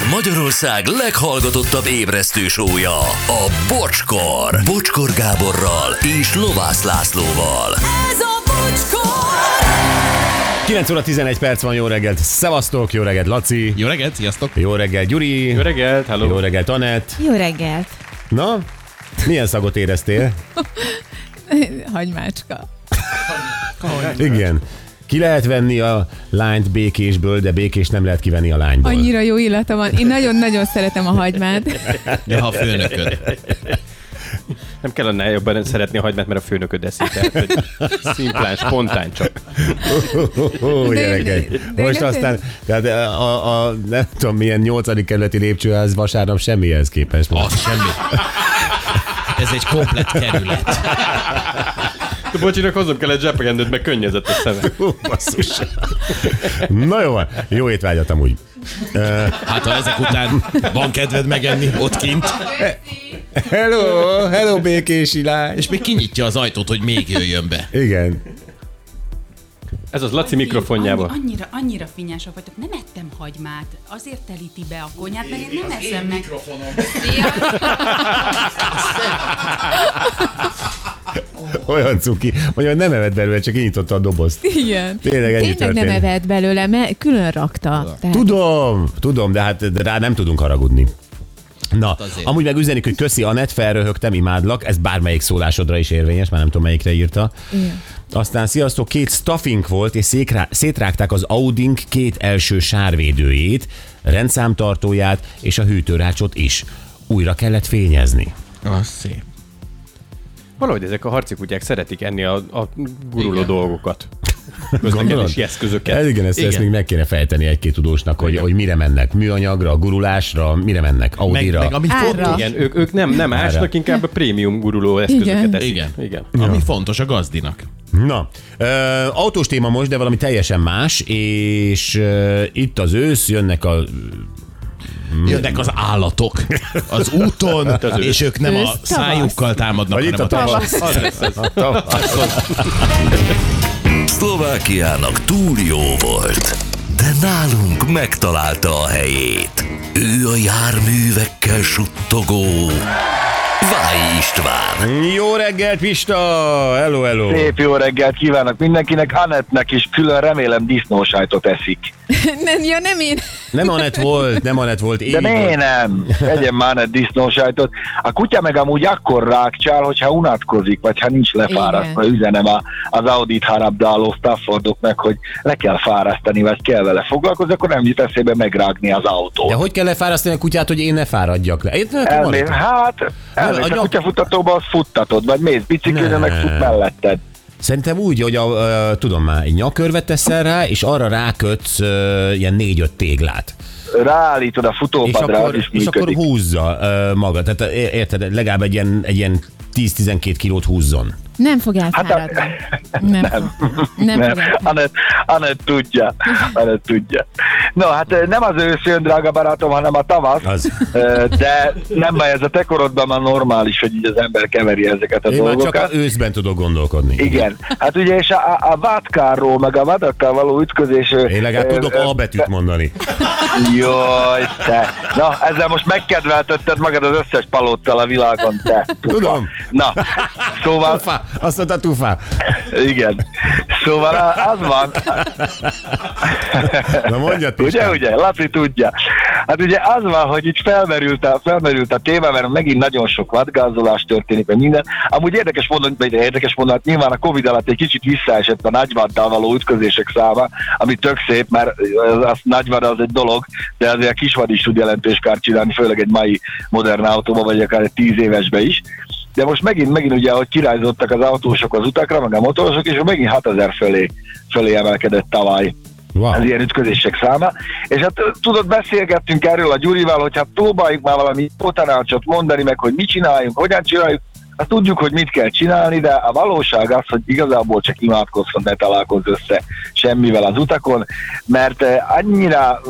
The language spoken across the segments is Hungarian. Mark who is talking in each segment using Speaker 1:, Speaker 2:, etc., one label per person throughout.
Speaker 1: Ez Magyarország leghallgatottabb ébresztő sója, a Bocskor. Bocskor Gáborral és Lovász Lászlóval.
Speaker 2: Ez a bocskor!
Speaker 3: 9 óra 11 perc van, jó reggelt, szevasztok, jó reggelt, Laci.
Speaker 4: Jó reggelt, sziasztok!
Speaker 3: Jó reggelt, Gyuri.
Speaker 5: Jó reggelt, hello.
Speaker 3: Jó reggelt, Anett.
Speaker 6: Jó reggelt!
Speaker 3: Na, milyen szagot éreztél?
Speaker 6: Hagymácska.
Speaker 3: Igen. Ki lehet venni a lányt békésből, de békés nem lehet kivenni a lányból.
Speaker 6: Annyira jó illata van. Én nagyon-nagyon szeretem a hagymát.
Speaker 4: De ha a főnököd.
Speaker 5: Nem kellene jobban szeretni a hagymát, mert a főnököd eszi. Tehát, hogy szimplán, spontán csak.
Speaker 3: Ó, gyerekek. Most
Speaker 6: nem
Speaker 3: aztán, tehát a, a, nem tudom milyen nyolcadik kerületi lépcsőház vasárnap semmihez képest.
Speaker 4: Az semmi. Ez egy komplet kerület.
Speaker 5: De Bocsinak hozom kell egy zsepegendőt, meg könnyezett a szeme.
Speaker 3: Hú, basszus. Na jó jó étvágyat amúgy.
Speaker 4: Hát ha ezek után van kedved megenni ott kint,
Speaker 3: Hello, hello békési lány.
Speaker 4: és még kinyitja az ajtót, hogy még jöjjön be.
Speaker 3: Igen.
Speaker 5: Ez az Laci mikrofonjába.
Speaker 2: Annyi- Annyira, annyira finnyások vagytok. Nem ettem hagymát. Azért telíti be a konyhát, mert én nem eszem meg. Szia!
Speaker 3: Olyan cuki, hogy nem evett belőle, csak kinyitotta a dobozt.
Speaker 6: Igen.
Speaker 3: Tényleg ennyi
Speaker 6: Tényleg nem evett belőle, mert külön rakta. Tehát
Speaker 3: Tudom, tudom, de hát de rá nem tudunk haragudni. Na,
Speaker 4: azért.
Speaker 3: amúgy meg üzenik, hogy köszi Anett, felröhögtem, imádlak, ez bármelyik szólásodra is érvényes, már nem tudom melyikre írta.
Speaker 6: Igen.
Speaker 3: Aztán sziasztok, két stuffing volt, és székrá, szétrágták az Audink két első sárvédőjét, rendszámtartóját és a hűtőrácsot is. Újra kellett fényezni.
Speaker 4: Az szép.
Speaker 5: Valahogy ezek a harci kutyák szeretik enni a, a guruló
Speaker 4: Igen.
Speaker 5: dolgokat. Közlekedési eszközöket.
Speaker 3: Ez igen, ezt, ezt
Speaker 4: Igen.
Speaker 3: még meg kéne fejteni egy-két tudósnak, hogy, hogy mire mennek. Műanyagra, gurulásra, mire mennek?
Speaker 4: Meg,
Speaker 3: Audira.
Speaker 4: meg amit
Speaker 6: Árra.
Speaker 4: fontos,
Speaker 5: Igen, ők, ők nem, nem ásnak, inkább a prémium guruló eszközöket
Speaker 6: Igen.
Speaker 5: eszik.
Speaker 4: Igen.
Speaker 5: Igen.
Speaker 4: ami fontos a gazdinak.
Speaker 3: Na, ö, autós téma most, de valami teljesen más, és ö, itt az ősz, jönnek a
Speaker 4: Jönnek az állatok az úton,
Speaker 5: ősz.
Speaker 4: és ők nem a szájukkal támadnak,
Speaker 3: Vagy
Speaker 4: hanem
Speaker 3: a
Speaker 4: a
Speaker 3: tavasz.
Speaker 1: Szlovákiának túl jó volt, de nálunk megtalálta a helyét. Ő a járművekkel suttogó Váj István.
Speaker 3: Jó reggel, Pista! Hello, hello!
Speaker 7: Szép jó reggelt kívánok mindenkinek, Anettnek is külön remélem disznósajtot eszik.
Speaker 6: nem, ja, nem én.
Speaker 3: Nem Anett volt, nem Anett volt.
Speaker 7: De
Speaker 3: Évi
Speaker 7: miért nem? Egyen már Anett disznósajtot. A kutya meg amúgy akkor rákcsál, hogyha unatkozik, vagy ha nincs lefárasztva. Üzenem a, az Audit harabdáló Staffordoknak, hogy le kell fárasztani, vagy kell vele foglalkozni, akkor nem jut eszébe megrágni az autót.
Speaker 3: De hogy kell lefárasztani a kutyát, hogy én ne fáradjak le? Én Anett.
Speaker 7: hát, elmész
Speaker 3: a
Speaker 7: a, a kutyafuttatóba, azt futtatod, vagy mész biciklire,
Speaker 3: Ne.
Speaker 7: meg fut melletted.
Speaker 3: Szerintem úgy, hogy a, ö, tudom már, egy nyakörvet teszel rá, és arra rákötsz ö, ilyen négy-öt téglát.
Speaker 7: Ráállítod a
Speaker 3: És
Speaker 7: futópadra, az
Speaker 3: akkor,
Speaker 7: is
Speaker 3: és akkor húzza ö, maga. Tehát érted, legalább egy ilyen, egy ilyen 10-12 kilót húzzon.
Speaker 6: Nem fog elfáradni. Nem. Nem, nem
Speaker 7: Nem,
Speaker 6: fog elfáradni.
Speaker 7: Anett, Anett tudja. Anett tudja. No, hát eh, nem az ősz jön, drága barátom, hanem a tavasz.
Speaker 3: Az.
Speaker 7: Eh, De nem baj, ez a te korodban már normális, hogy így az ember keveri ezeket a
Speaker 3: Én már csak
Speaker 7: dolgokat.
Speaker 3: a őszben tudok gondolkodni.
Speaker 7: Igen. Hát ugye, és a, a, a vádkárról, meg a vadakkal való ütközés... ö,
Speaker 3: Én legalább tudok
Speaker 7: ö,
Speaker 3: A betűt mondani.
Speaker 7: Jaj, te. Na, ezzel most megkedveltetted magad az összes palottal a világon, te.
Speaker 3: Tudom.
Speaker 7: Na, szóval...
Speaker 3: Tufá, azt mondta tufá.
Speaker 7: Igen. Szóval az van,
Speaker 3: Na mondjad,
Speaker 7: Ugye, ugye, Laci tudja. Hát ugye az van, hogy itt felmerült a, felmerült a téma, mert megint nagyon sok vadgázolás történik, meg minden. Amúgy érdekes mondani, vagy érdekes mondani, hát nyilván a Covid alatt egy kicsit visszaesett a nagyvaddal való ütközések száma, ami tök szép, mert az, nagyvad az egy dolog, de azért a kisvad is tud jelentős kárt csinálni, főleg egy mai modern autóba, vagy akár egy tíz évesbe is. De most megint, megint ugye, hogy királyzottak az autósok az utakra, meg a motorosok, és megint 6000 fölé, fölé emelkedett tavaly
Speaker 3: Wow.
Speaker 7: az ilyen ütközések száma. És hát tudod, beszélgettünk erről a Gyurival, hogy hát próbáljuk már valami jó tanácsot mondani, meg hogy mit csináljunk, hogyan csináljuk, hát tudjuk, hogy mit kell csinálni, de a valóság az, hogy igazából csak imádkozzon, ne találkozz össze semmivel az utakon, mert annyira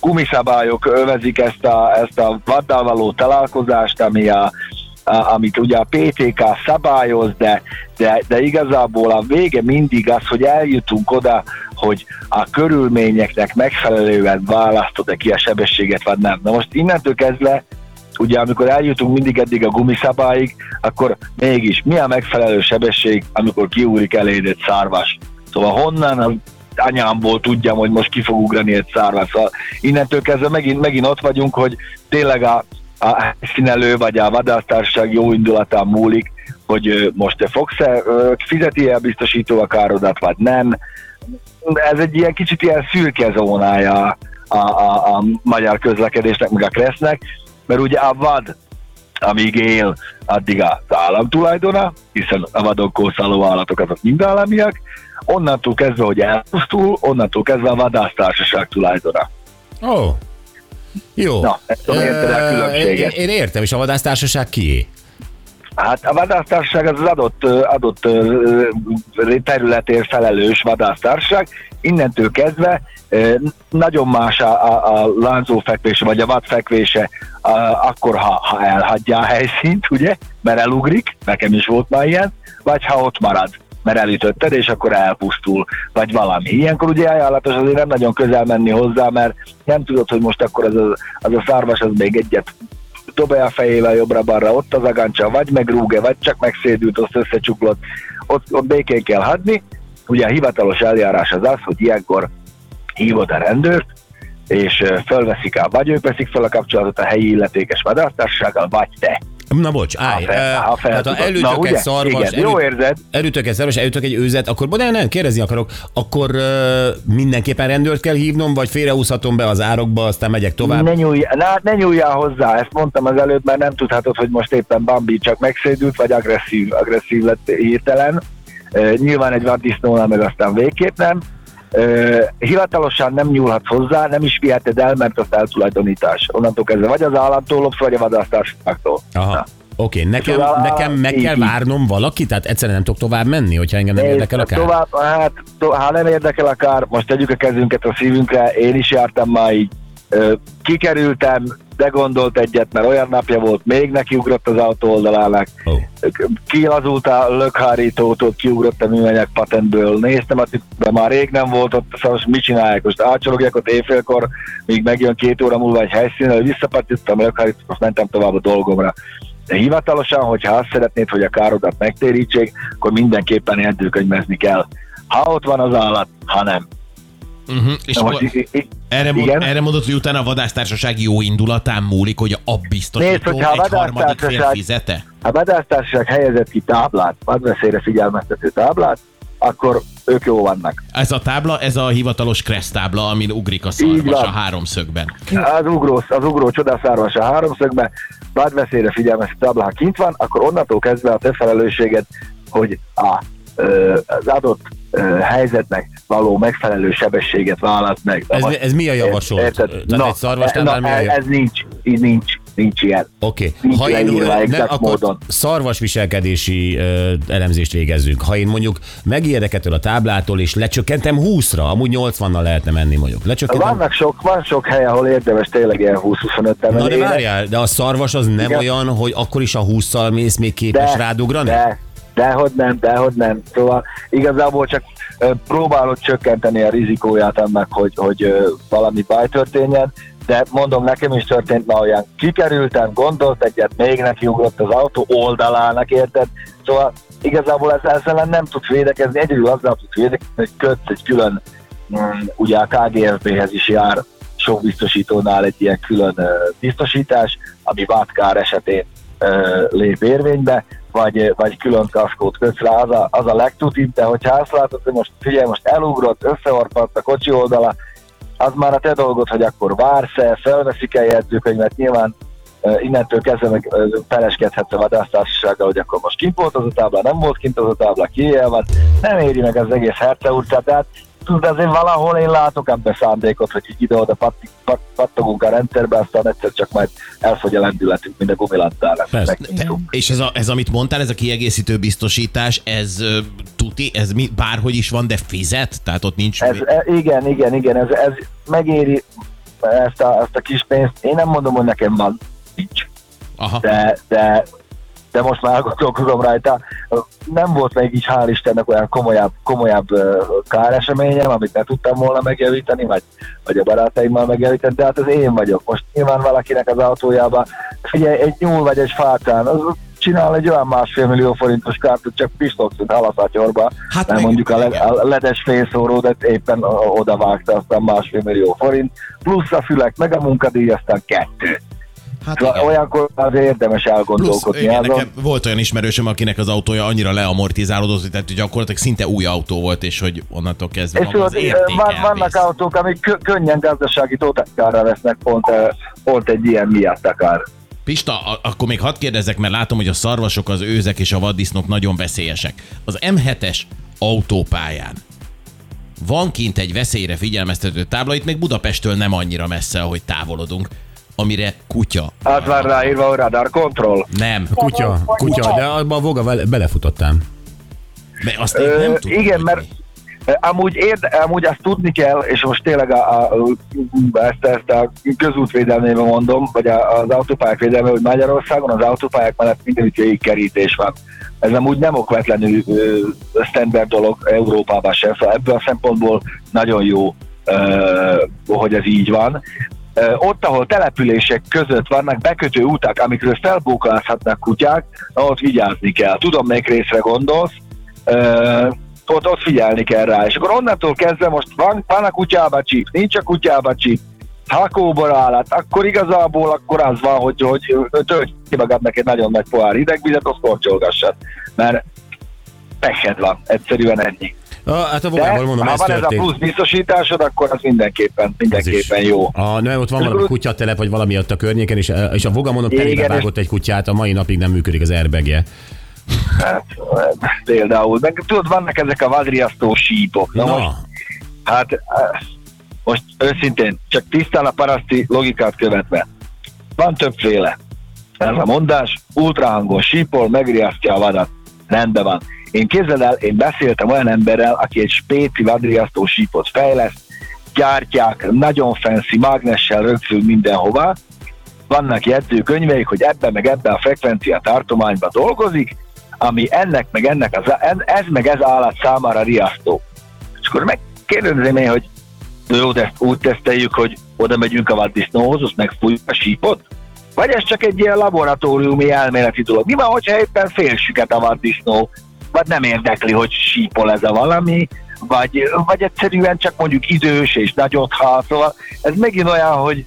Speaker 7: gumiszabályok övezik ezt a, ezt a vaddal való találkozást, ami a, amit ugye a PTK szabályoz, de, de, de igazából a vége mindig az, hogy eljutunk oda, hogy a körülményeknek megfelelően választod-e ki a sebességet, vagy nem. Na most innentől kezdve, ugye amikor eljutunk mindig eddig a gumiszabályig, akkor mégis mi a megfelelő sebesség, amikor kiúrik eléd egy szárvas? Szóval honnan az anyámból tudjam, hogy most ki fog ugrani egy szárvas. Szóval innentől kezdve megint, megint ott vagyunk, hogy tényleg a, a színelő vagy a vadásztársaság jó indulatán múlik, hogy most fogsz-e, ö, fizeti-e a biztosító a károdat, vagy nem. Ez egy ilyen kicsit ilyen szürke zónája a, a, a magyar közlekedésnek, meg a kresznek, mert ugye a vad, amíg él, addig az állam tulajdona, hiszen a vadokból szálló állatok azok mind államiak, onnantól kezdve, hogy elpusztul, onnantól kezdve a vadásztársaság tulajdona.
Speaker 3: Oh. Jó.
Speaker 7: Na, ezt tudom érteni a különbséget.
Speaker 3: Én, én értem, és a vadásztársaság kié?
Speaker 7: Hát a vadásztársaság az az adott, adott területért felelős vadásztársaság. Innentől kezdve nagyon más a, a, a lánzó fekvése, vagy a vad fekvése a, akkor, ha, ha elhagyja a helyszínt, ugye, mert elugrik, nekem is volt már ilyen, vagy ha ott marad mert elütötted, és akkor elpusztul, vagy valami. Ilyenkor ugye ajánlatos azért nem nagyon közel menni hozzá, mert nem tudod, hogy most akkor az a, az a szárvas az még egyet dob-e a fejével jobbra-balra, ott az agancsa, vagy megrúg-e, vagy csak megszédült, azt összecsuklott, ott, ott békén kell hagyni. Ugye a hivatalos eljárás az az, hogy ilyenkor hívod a rendőrt, és fölveszik el, vagy ők veszik fel a kapcsolatot a helyi illetékes vadásztársasággal, vagy te.
Speaker 3: Na bocs, állj.
Speaker 7: Ha fel- ha fel
Speaker 3: Tehát ha elütök
Speaker 7: Na,
Speaker 3: egy szarvas,
Speaker 7: Igen, jó érzed.
Speaker 3: elütök egy szarvas, elütök egy őzet, akkor de nem, kérdezni akarok, akkor uh, mindenképpen rendőrt kell hívnom, vagy félreúszhatom be az árokba, aztán megyek tovább.
Speaker 7: Ne, nyúlj, na, ne nyúljál hozzá, ezt mondtam az előbb, mert nem tudhatod, hogy most éppen Bambi csak megszédült, vagy agresszív, agresszív lett hirtelen. Uh, nyilván egy vaddisznónál meg aztán végképp nem. Hivatalosan nem nyúlhatsz hozzá, nem is viheted el, mert az eltulajdonítás. Onnantól kezdve vagy az államtól lopsz, vagy a vadásztársaságtól.
Speaker 3: Oké, okay, nekem,
Speaker 7: Szóval,
Speaker 3: nekem meg
Speaker 7: így,
Speaker 3: kell várnom valaki, tehát egyszerűen nem tudok tovább menni, hogyha engem nem
Speaker 7: Nézd,
Speaker 3: érdekel a kár.
Speaker 7: Tovább, hát, to, ha nem érdekel a kár, most tegyük a kezünket a szívünkre, én is jártam már így, kikerültem, de gondolt egyet, mert olyan napja volt, még nekiugrott az autó oldalának,
Speaker 3: Ó.
Speaker 7: kilazult a lökhárítót, ott kiugrott a műanyag patentből, néztem a tükörbe, már rég nem volt ott, szóval most mit csinálják, most átcsorogják ott éjfélkor, míg megjön két óra múlva egy helyszínre, visszapatítottam a lökhárítót, most mentem tovább a dolgomra. De hivatalosan, hogyha azt szeretnéd, hogy a károdat megtérítsék, akkor mindenképpen jegyzőkönyvezni kell. Ha ott van az állat, ha nem.
Speaker 4: Uh-huh. És
Speaker 7: Na most,
Speaker 4: erre, mond,
Speaker 7: igen?
Speaker 4: erre mondod, hogy utána a vadásztársaság jó indulatán múlik, hogy a biztosító egy harmadik fél fizete?
Speaker 7: A vadásztársaság helyezett ki táblát, vadveszélyre figyelmeztető táblát, akkor ők jó vannak.
Speaker 4: Ez a tábla, ez a hivatalos kressz tábla, amin ugrik a szarvas a háromszögben.
Speaker 7: Az ugró, az ugró csodaszárvas a háromszögbe, vadveszélyre figyelmeztető tábla, ha kint van, akkor onnantól kezdve a te felelősséged, hogy a, az adott helyzetnek való megfelelő sebességet választ meg. Na
Speaker 3: Ez,
Speaker 7: most-
Speaker 3: ez mi a javasolt?
Speaker 7: Érted?
Speaker 3: Tehát egy szarvastáblán mi a
Speaker 7: na, ez nincs, így nincs, nincs ilyen.
Speaker 3: Oké,
Speaker 7: Nincs
Speaker 3: ha én
Speaker 7: leírva
Speaker 3: nem, akkor
Speaker 7: módon.
Speaker 3: szarvas viselkedési ö, elemzést végezzünk. Ha én mondjuk megijedek ettől a táblától, és lecsökkentem 20-ra, amúgy 80-nal lehetne menni mondjuk. Lecsökkentem.
Speaker 7: Vannak sok, van sok hely, ahol érdemes tényleg ilyen 20-25
Speaker 3: Na de
Speaker 7: emelni.
Speaker 3: várjál, de a szarvas az nem
Speaker 7: Igen.
Speaker 3: olyan, hogy akkor is a 20-szal mész még képes rádugrani?
Speaker 7: De, dehogy nem, dehogy nem. Szóval igazából csak próbálod csökkenteni a rizikóját ennek, hogy, hogy valami baj történjen, de mondom, nekem is történt ma olyan, kikerültem, gondolt egyet, még nekiugrott az autó oldalának, érted? Szóval igazából ez, ezzel nem tudsz védekezni, egyedül azzal tudsz védekezni, hogy kötsz egy külön, mm, ugye a KGFB-hez is jár sok biztosítónál egy ilyen külön biztosítás, ami vátkár esetén lép érvénybe, vagy, vagy külön kaszkót kötsz rá, az a, az a legtutibb, de hogyha azt látod, hogy most figyelj, most elugrott, összeorpadt a kocsi oldala, az már a te dolgod, hogy akkor vársz-e, felveszik el jegyzőkönyvet, nyilván innentől kezdve meg pereskedhetsz a vadásztársasággal, hogy akkor most kint volt az a tábla, nem volt kint az a tábla, ki van, nem éri meg az egész Herce utcát, tehát tudod, azért valahol én látok ebbe szándékot, hogy így ide-oda patt, patt, pattogunk a rendszerbe, aztán egyszer csak majd elfogy a lendületünk, mint a gumilantál.
Speaker 3: Persze.
Speaker 4: És ez, a, ez, amit mondtál, ez a kiegészítő biztosítás, ez tuti, ez mi, bárhogy is van, de fizet? Tehát ott nincs...
Speaker 7: Ez, e, igen, igen, igen, ez, ez megéri ezt a, ezt a kis pénzt. Én nem mondom, hogy nekem van, nincs.
Speaker 4: Aha.
Speaker 7: De, de de most már gondolkozom rajta, nem volt még így hál' Istennek olyan komolyabb, komolyabb káreseményem, amit ne tudtam volna megjavítani, vagy, vagy a barátaimmal megjavítani, de hát az én vagyok. Most nyilván valakinek az autójába, figyelj, egy nyúl vagy egy fácán, az csinál egy olyan másfél millió forintos kártyát, csak pisztokszint halaszatyorba,
Speaker 4: Hát meg-
Speaker 7: mondjuk a, le, a ledes félszóródat éppen oda vágta, aztán másfél millió forint, plusz a fülek, meg a munkadíj, aztán kettő.
Speaker 4: Hát igen.
Speaker 7: olyankor azért érdemes
Speaker 4: Plusz,
Speaker 7: elgondolkodni
Speaker 4: igen,
Speaker 7: azon.
Speaker 4: nekem volt olyan ismerősöm, akinek az autója annyira leamortizálódott, hogy tehát gyakorlatilag szinte új autó volt, és hogy onnantól kezdve
Speaker 7: És
Speaker 4: maga az érték
Speaker 7: van,
Speaker 4: elvész.
Speaker 7: vannak autók, amik kö- könnyen gazdasági tótákára vesznek pont, eh, pont egy ilyen miatt akár.
Speaker 4: Pista, akkor még hadd kérdezzek, mert látom, hogy a szarvasok, az őzek és a vaddisznók nagyon veszélyesek. Az M7-es autópályán van kint egy veszélyre figyelmeztető tábla, itt még Budapesttől nem annyira messze, ahogy távolodunk, amire kutya.
Speaker 7: Az van ráírva, hogy radar control.
Speaker 4: Nem,
Speaker 3: Kutya, kutya, de abban a voga belefutottam.
Speaker 4: mert azt én nem tudom.
Speaker 7: igen, mert
Speaker 4: mi.
Speaker 7: amúgy, érde, amúgy azt tudni kell, és most tényleg a, a, ezt, ezt a közútvédelmében mondom, vagy a, az autópályák védelme, hogy Magyarországon az autópályák mellett mindenütt végig kerítés van. Ez amúgy nem okvetlenül ö, standard dolog Európában sem, szóval ebből a szempontból nagyon jó, ö, hogy ez így van. Ott, ahol települések között vannak bekötő utak, amikről felbóklázhatnak kutyák, ott vigyázni kell. Tudom, melyik részre gondolsz, ott, ott figyelni kell rá. És akkor onnantól kezdve most van, van a kutyába csíp, nincs a kutyába csíp, ha kóbor állat, akkor igazából akkor az van, hogy, hogy tölts ki magadnak egy nagyon nagy pohár hidegvizet, azt korcsolgassad. Mert peked van, egyszerűen ennyi.
Speaker 3: A, hát a
Speaker 7: De
Speaker 3: vogával mondom,
Speaker 7: ha
Speaker 3: ez
Speaker 7: van ez a
Speaker 3: történt.
Speaker 7: plusz biztosításod, akkor az mindenképpen, mindenképpen jó.
Speaker 3: A, nem, ott van
Speaker 7: És
Speaker 3: valami kutyatelep, vagy valami ott a környéken, és, és a voga mondom, terébe vágott egy kutyát, a mai napig nem működik az airbagje.
Speaker 7: Hát, például. Meg tudod, vannak ezek a vadriasztó sípok. Na,
Speaker 3: Na,
Speaker 7: most Hát eh, most őszintén, csak tisztán a paraszti logikát követve. Van többféle. Ez a mondás, ultrahangos sípol, megriasztja a vadat. Rendben van. Én képzeld el, én beszéltem olyan emberrel, aki egy spéci vadriasztó sípot fejleszt, gyártják, nagyon fancy, mágnessel rögzül mindenhova, vannak jegyzőkönyveik, hogy ebben meg ebben a frekvencia tartományban dolgozik, ami ennek meg ennek az, ez meg ez állat számára riasztó. És akkor megkérdezem én, hogy jó, de ezt úgy teszteljük, hogy oda megyünk a vaddisznóhoz, azt megfújjuk a sípot? Vagy ez csak egy ilyen laboratóriumi elméleti dolog? Mi van, hogyha éppen félsüket a vaddisznó, vagy nem érdekli, hogy sípol ez a valami, vagy, vagy egyszerűen csak mondjuk idős és nagyot hal, szóval ez megint olyan, hogy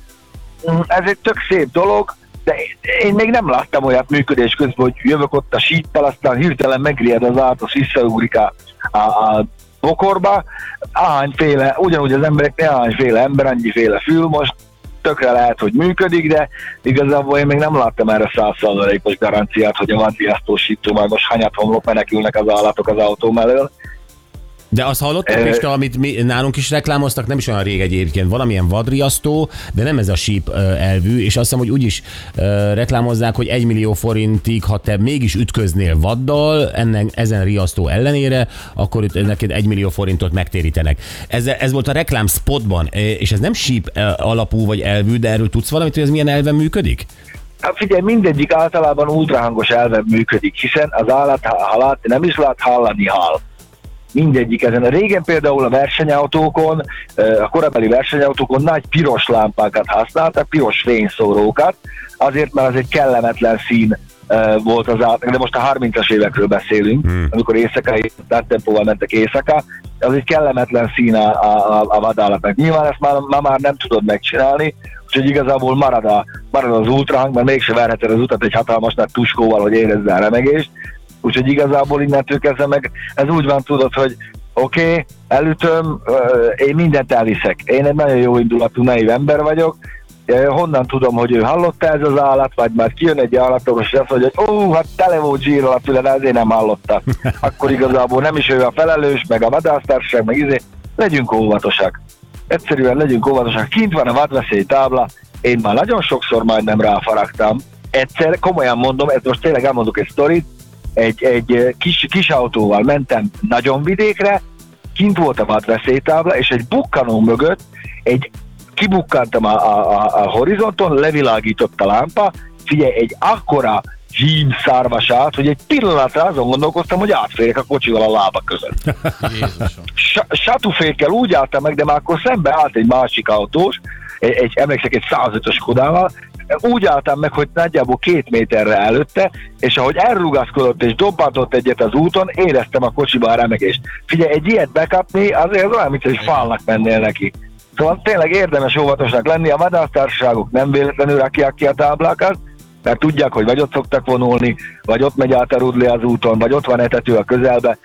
Speaker 7: mm, ez egy tök szép dolog, de én még nem láttam olyat működés közben, hogy jövök ott a síppal, aztán hirtelen megriad az az visszaugrik a, a, a bokorba, ahányféle, ugyanúgy az emberek, ahányféle ember, annyiféle fül, most tökre lehet, hogy működik, de igazából én még nem láttam erre százszázalékos garanciát, hogy a vadriasztósító majd most hanyat homlok menekülnek az állatok az autó mellől.
Speaker 3: De azt hallottad,
Speaker 7: Ö-
Speaker 3: Pista, amit mi nálunk is reklámoztak, nem is olyan rég egyébként, valamilyen vadriasztó, de nem ez a síp elvű, és azt hiszem, hogy úgy is reklámozzák, hogy 1 millió forintig, ha te mégis ütköznél vaddal, ennek, ezen riasztó ellenére, akkor neked 1 millió forintot megtérítenek. Ez, ez volt a reklám spotban, és ez nem síp alapú vagy elvű, de erről tudsz valamit, hogy ez milyen elven működik?
Speaker 7: Hát figyelj, mindegyik általában ultrahangos elven működik, hiszen az állat, ha látni nem is lát, hallani hall. Mindegyik ezen. A régen például a versenyautókon, ö, a korabeli versenyautókon nagy piros lámpákat használtak, piros fényszórókat, azért, mert az egy kellemetlen szín ö, volt az állat, de most a 30-as évekről beszélünk, hmm. amikor éjszaka, tempóval mentek éjszaka, az egy kellemetlen szín a, a, a- a vadállatnak. Nyilván ezt már, ma már nem tudod megcsinálni, úgyhogy igazából marad, a, marad az ultrahang, mert mégse verheted az utat egy hatalmas nagy tuskóval, hogy érezze a remegést, úgyhogy igazából innentől kezdve meg ez úgy van, tudod, hogy oké, okay, elütöm, én mindent elviszek. Én egy nagyon jó indulatú, naiv ember vagyok, honnan tudom, hogy ő hallotta ez az állat, vagy már kijön egy állatorvos, és azt mondja, hogy ó, hát tele volt zsírral a füle, de ezért nem hallotta. Akkor igazából nem is ő a felelős, meg a vadásztársaság, meg izé, legyünk óvatosak. Egyszerűen legyünk óvatosak. Kint van a vadveszély tábla, én már nagyon sokszor majdnem ráfaragtam. Egyszer, komolyan mondom, ez most tényleg elmondok egy sztorit, egy, egy eh, kis, kis autóval mentem nagyon vidékre, kint volt a vadveszélytábla, és egy bukkanó mögött egy kibukkantam a, a, a, a horizonton, levilágított a lámpa, figyelj, egy akkora hím szárvasát, hogy egy pillanatra azon gondolkoztam, hogy átférjek a kocsival a lába között. Satufékkel úgy álltam meg, de már akkor szembe állt egy másik autós, egy, egy emlékszek egy 105-ös kodával, úgy álltam meg, hogy nagyjából két méterre előtte, és ahogy elrugaszkodott és dobbantott egyet az úton, éreztem a kocsiba a remegést. Figyelj, egy ilyet bekapni, azért az olyan, mint hogy falnak mennél neki. Szóval tényleg érdemes óvatosnak lenni, a vadásztársaságok nem véletlenül rakják ki a táblákat, mert tudják, hogy vagy ott szoktak vonulni, vagy ott megy át a rudli az úton, vagy ott van etető a közelbe,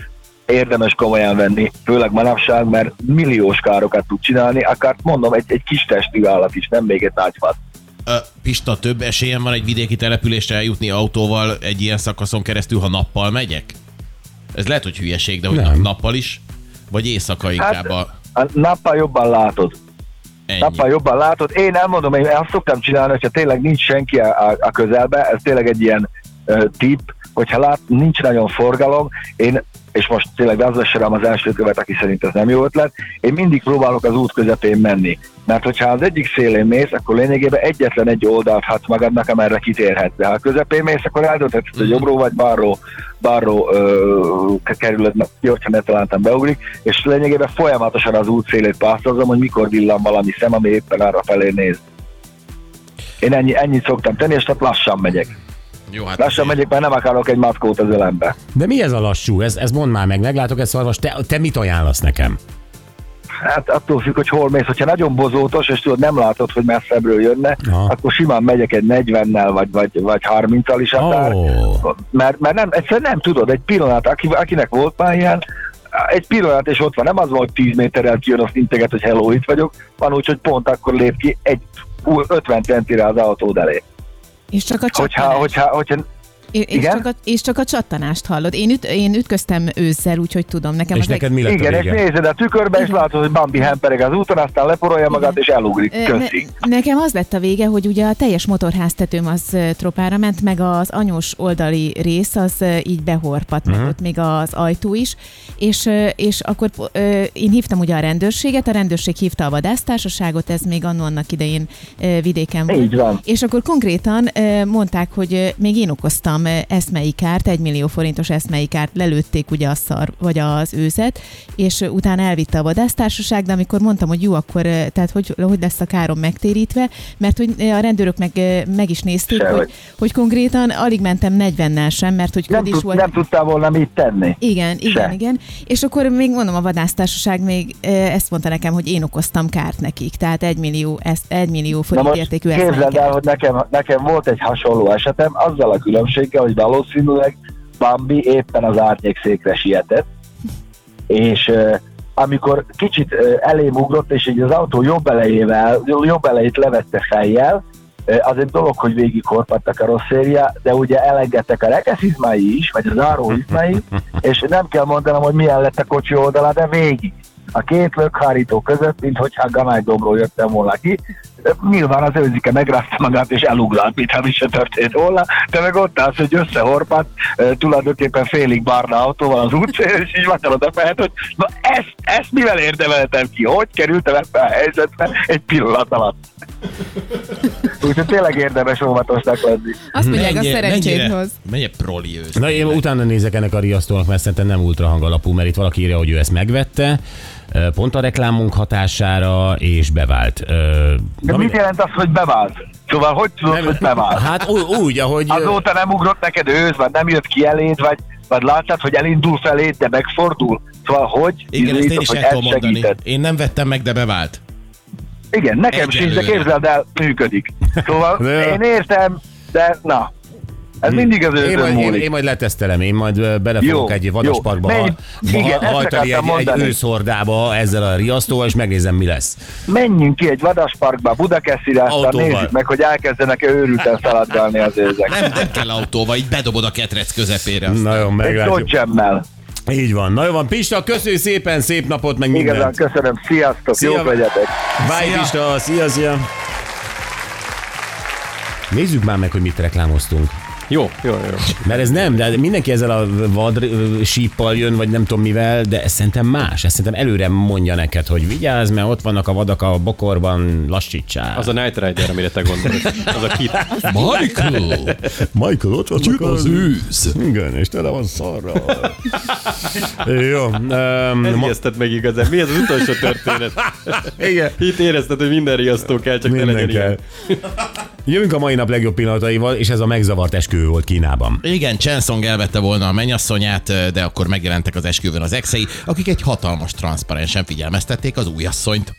Speaker 7: érdemes komolyan venni, főleg manapság, mert milliós károkat tud csinálni, akár mondom, egy, egy kis testű állat is, nem még egy nagy.
Speaker 4: Ö, Pista, több esélyem van egy vidéki településre eljutni autóval egy ilyen szakaszon keresztül, ha nappal megyek? Ez lehet, hogy hülyeség, de hogy
Speaker 3: Nem.
Speaker 4: nappal is? Vagy éjszaka inkább a...
Speaker 7: a nappal jobban látod.
Speaker 4: Ennyi.
Speaker 7: Nappal jobban látod. Én elmondom, én azt szoktam csinálni, hogyha tényleg nincs senki a, a, a közelbe, ez tényleg egy ilyen uh, tipp, hogyha lát, nincs nagyon forgalom, én és most tényleg vezesserem az első követ, aki szerint ez nem jó ötlet, én mindig próbálok az út közepén menni. Mert hogyha az egyik szélén mész, akkor lényegében egyetlen egy oldalt hatsz magadnak, amerre kitérhetsz. De ha a közepén mész, akkor eldöntheted, hogy jobbról vagy balról, balról kerülöd, ki, hogyha ne találtam beugrik, és lényegében folyamatosan az út szélét pásztozom, hogy mikor villan valami szem, ami éppen arra felé néz. Én ennyi, ennyit szoktam tenni, és tehát lassan megyek.
Speaker 4: Jó, hát
Speaker 7: Lassan megyek, mert nem akarok egy mackót az ölembe.
Speaker 3: De mi ez a lassú? Ez, ez mondd már meg, meglátok ezt szarvas, te, te mit ajánlasz nekem?
Speaker 7: Hát attól függ, hogy hol mész. Hogyha nagyon bozótos, és tudod, nem látod, hogy messzebbről jönne,
Speaker 3: Aha.
Speaker 7: akkor simán megyek egy 40-nel, vagy, vagy, vagy 30-al is akár.
Speaker 3: Ó.
Speaker 7: Mert, mert nem, egyszerűen nem tudod, egy pillanat, aki, akinek volt már ilyen, egy pillanat, és ott van, nem az van, hogy 10 méterrel kijön, azt integet, hogy hello, itt vagyok, van úgy, hogy pont akkor lép ki egy 50 centire az autód elé.
Speaker 6: És csak a
Speaker 7: Hogyha,
Speaker 6: csattanást.
Speaker 7: hogyha, hogyha
Speaker 6: és, és,
Speaker 7: igen?
Speaker 6: csak a, és csak a csattanást hallod. Én, üt, én ütköztem ősszel, úgyhogy tudom. Nekem
Speaker 3: És
Speaker 6: az
Speaker 3: neked
Speaker 6: egy-
Speaker 3: mi lett
Speaker 7: igen,
Speaker 3: a
Speaker 7: és nézed a tükörbe, és látod, hogy Bambi hempereg az úton, aztán leporolja magát, és elugrik. Köszi.
Speaker 6: Ne, nekem az lett a vége, hogy ugye a teljes motorháztetőm az tropára ment, meg az anyós oldali rész az így behorpat, meg ott még az ajtó is, és, és akkor én hívtam ugye a rendőrséget, a rendőrség hívta a vadásztársaságot, ez még annó annak idején vidéken volt.
Speaker 7: Így van.
Speaker 6: És akkor konkrétan mondták, hogy még én okoztam ö, eszmei kárt, egy millió forintos eszmei kárt, lelőtték ugye a szar, vagy az őzet, és utána elvitte a vadásztársaság, de amikor mondtam, hogy jó, akkor tehát hogy, hogy lesz a károm megtérítve, mert hogy a rendőrök meg, meg is nézték,
Speaker 7: Sehogy.
Speaker 6: hogy, hogy konkrétan alig mentem 40-nel sem, mert hogy
Speaker 7: Nem,
Speaker 6: is
Speaker 7: tud,
Speaker 6: volt.
Speaker 7: nem tudtál volna mit tenni.
Speaker 6: Igen, igen,
Speaker 7: Se.
Speaker 6: igen. És akkor még mondom, a vadásztársaság még ezt mondta nekem, hogy én okoztam kárt nekik, tehát egy millió, ezt, egy millió forint értékű
Speaker 7: képzeld el, hogy nekem, nekem volt egy hasonló esetem, azzal a különbséggel, hogy valószínűleg Bambi éppen az árnyékszékre sietett, és amikor kicsit elém ugrott, és így az autó jobb elejével, jobb elejét levette fejjel, az egy dolog, hogy végig horpadt a karosszéria, de ugye elengedtek a rekeszizmái is, vagy az záróizmai, és nem kell mondanom, hogy milyen lett a kocsi oldala, de végig. A két lökhárító között, mint hogyha Ganály Dobról jöttem volna ki, nyilván az őzike megrázta magát és elugralt, mintha mi se történt volna, de meg ott állsz, hogy összehorpat, eh, tulajdonképpen félig barna autóval az utcán, és így vakar oda fel, hogy na ezt, ezt mivel érdemeltem ki? Hogy kerültem ebbe a helyzetbe egy pillanat alatt? Úgyhogy tényleg érdemes óvatosnak lenni.
Speaker 6: Azt mondják, a szerencsét hoz.
Speaker 4: Mennyire proli ősz.
Speaker 3: Na én utána nézek ennek a riasztónak, mert szerintem nem ultra hangalapú, mert itt valaki írja, hogy ő ezt megvette, pont a reklámunk hatására, és bevált.
Speaker 7: De
Speaker 3: na
Speaker 7: mit jelent az, hogy bevált? Szóval hogy tudod, hogy bevált?
Speaker 3: Hát ú- úgy, ahogy...
Speaker 7: Azóta nem ugrott neked őz, vagy nem jött ki eléd, vagy, vagy láttad, hogy elindul feléd, de megfordul? Szóval hogy?
Speaker 4: Igen, ezt én is
Speaker 7: hogy
Speaker 4: el tudom mondani. Én nem vettem meg, de bevált.
Speaker 7: Igen, nekem sincs, de
Speaker 4: Egyelőre.
Speaker 7: képzeld el, működik. Szóval én értem, de na, ez mindig az
Speaker 3: Én majd, én,
Speaker 7: múlik.
Speaker 3: én majd letesztelem, én majd belefogok
Speaker 7: Jó,
Speaker 3: egy vadasparkba, ha,
Speaker 7: Menj- igen,
Speaker 3: ha,
Speaker 7: ezt
Speaker 3: hajtani egy, egy őszhordába ezzel a riasztóval, és megnézem, mi lesz.
Speaker 7: Menjünk ki egy vadasparkba, Budakeszire, aztán nézzük meg, hogy elkezdenek őrülten szaladgálni az őzek.
Speaker 4: Nem, nem kell autóval, így bedobod a ketrec közepére. aztán.
Speaker 3: Nagyon
Speaker 7: Egy
Speaker 3: meglátjuk.
Speaker 7: dodge
Speaker 3: Így van. Na jó van, Pista, köszönjük szépen, szép napot, meg
Speaker 7: Igazán
Speaker 3: mindent.
Speaker 7: köszönöm, sziasztok,
Speaker 3: Szia.
Speaker 7: jók legyetek.
Speaker 3: Bye, Pista, szia, szia. Nézzük már meg, hogy mit reklámoztunk.
Speaker 5: Jó, jó, jó.
Speaker 3: Mert ez nem, de mindenki ezzel a vad síppal jön, vagy nem tudom mivel, de ez szerintem más. Ez szerintem előre mondja neked, hogy vigyázz, mert ott vannak a vadak a bokorban, lassítsál.
Speaker 5: Az a Knight Rider, amire te gondolsz. Az a kit.
Speaker 4: Michael!
Speaker 3: Michael, ott van
Speaker 4: Jön az ősz.
Speaker 3: Igen, és tele van szarra. Jó. Um,
Speaker 5: Ez ijesztett meg igazán. Mi ez az utolsó történet?
Speaker 3: igen.
Speaker 5: Itt érezted, hogy minden riasztó kell, csak ne
Speaker 3: Minden
Speaker 5: legyen
Speaker 3: kell.
Speaker 5: ilyen.
Speaker 3: Jövünk a mai nap legjobb pillanataival, és ez a megzavart eskü volt Kínában.
Speaker 4: Igen, Chen Song elvette volna a mennyasszonyát, de akkor megjelentek az esküvőn az exei, akik egy hatalmas transzparensen figyelmeztették az újasszonyt.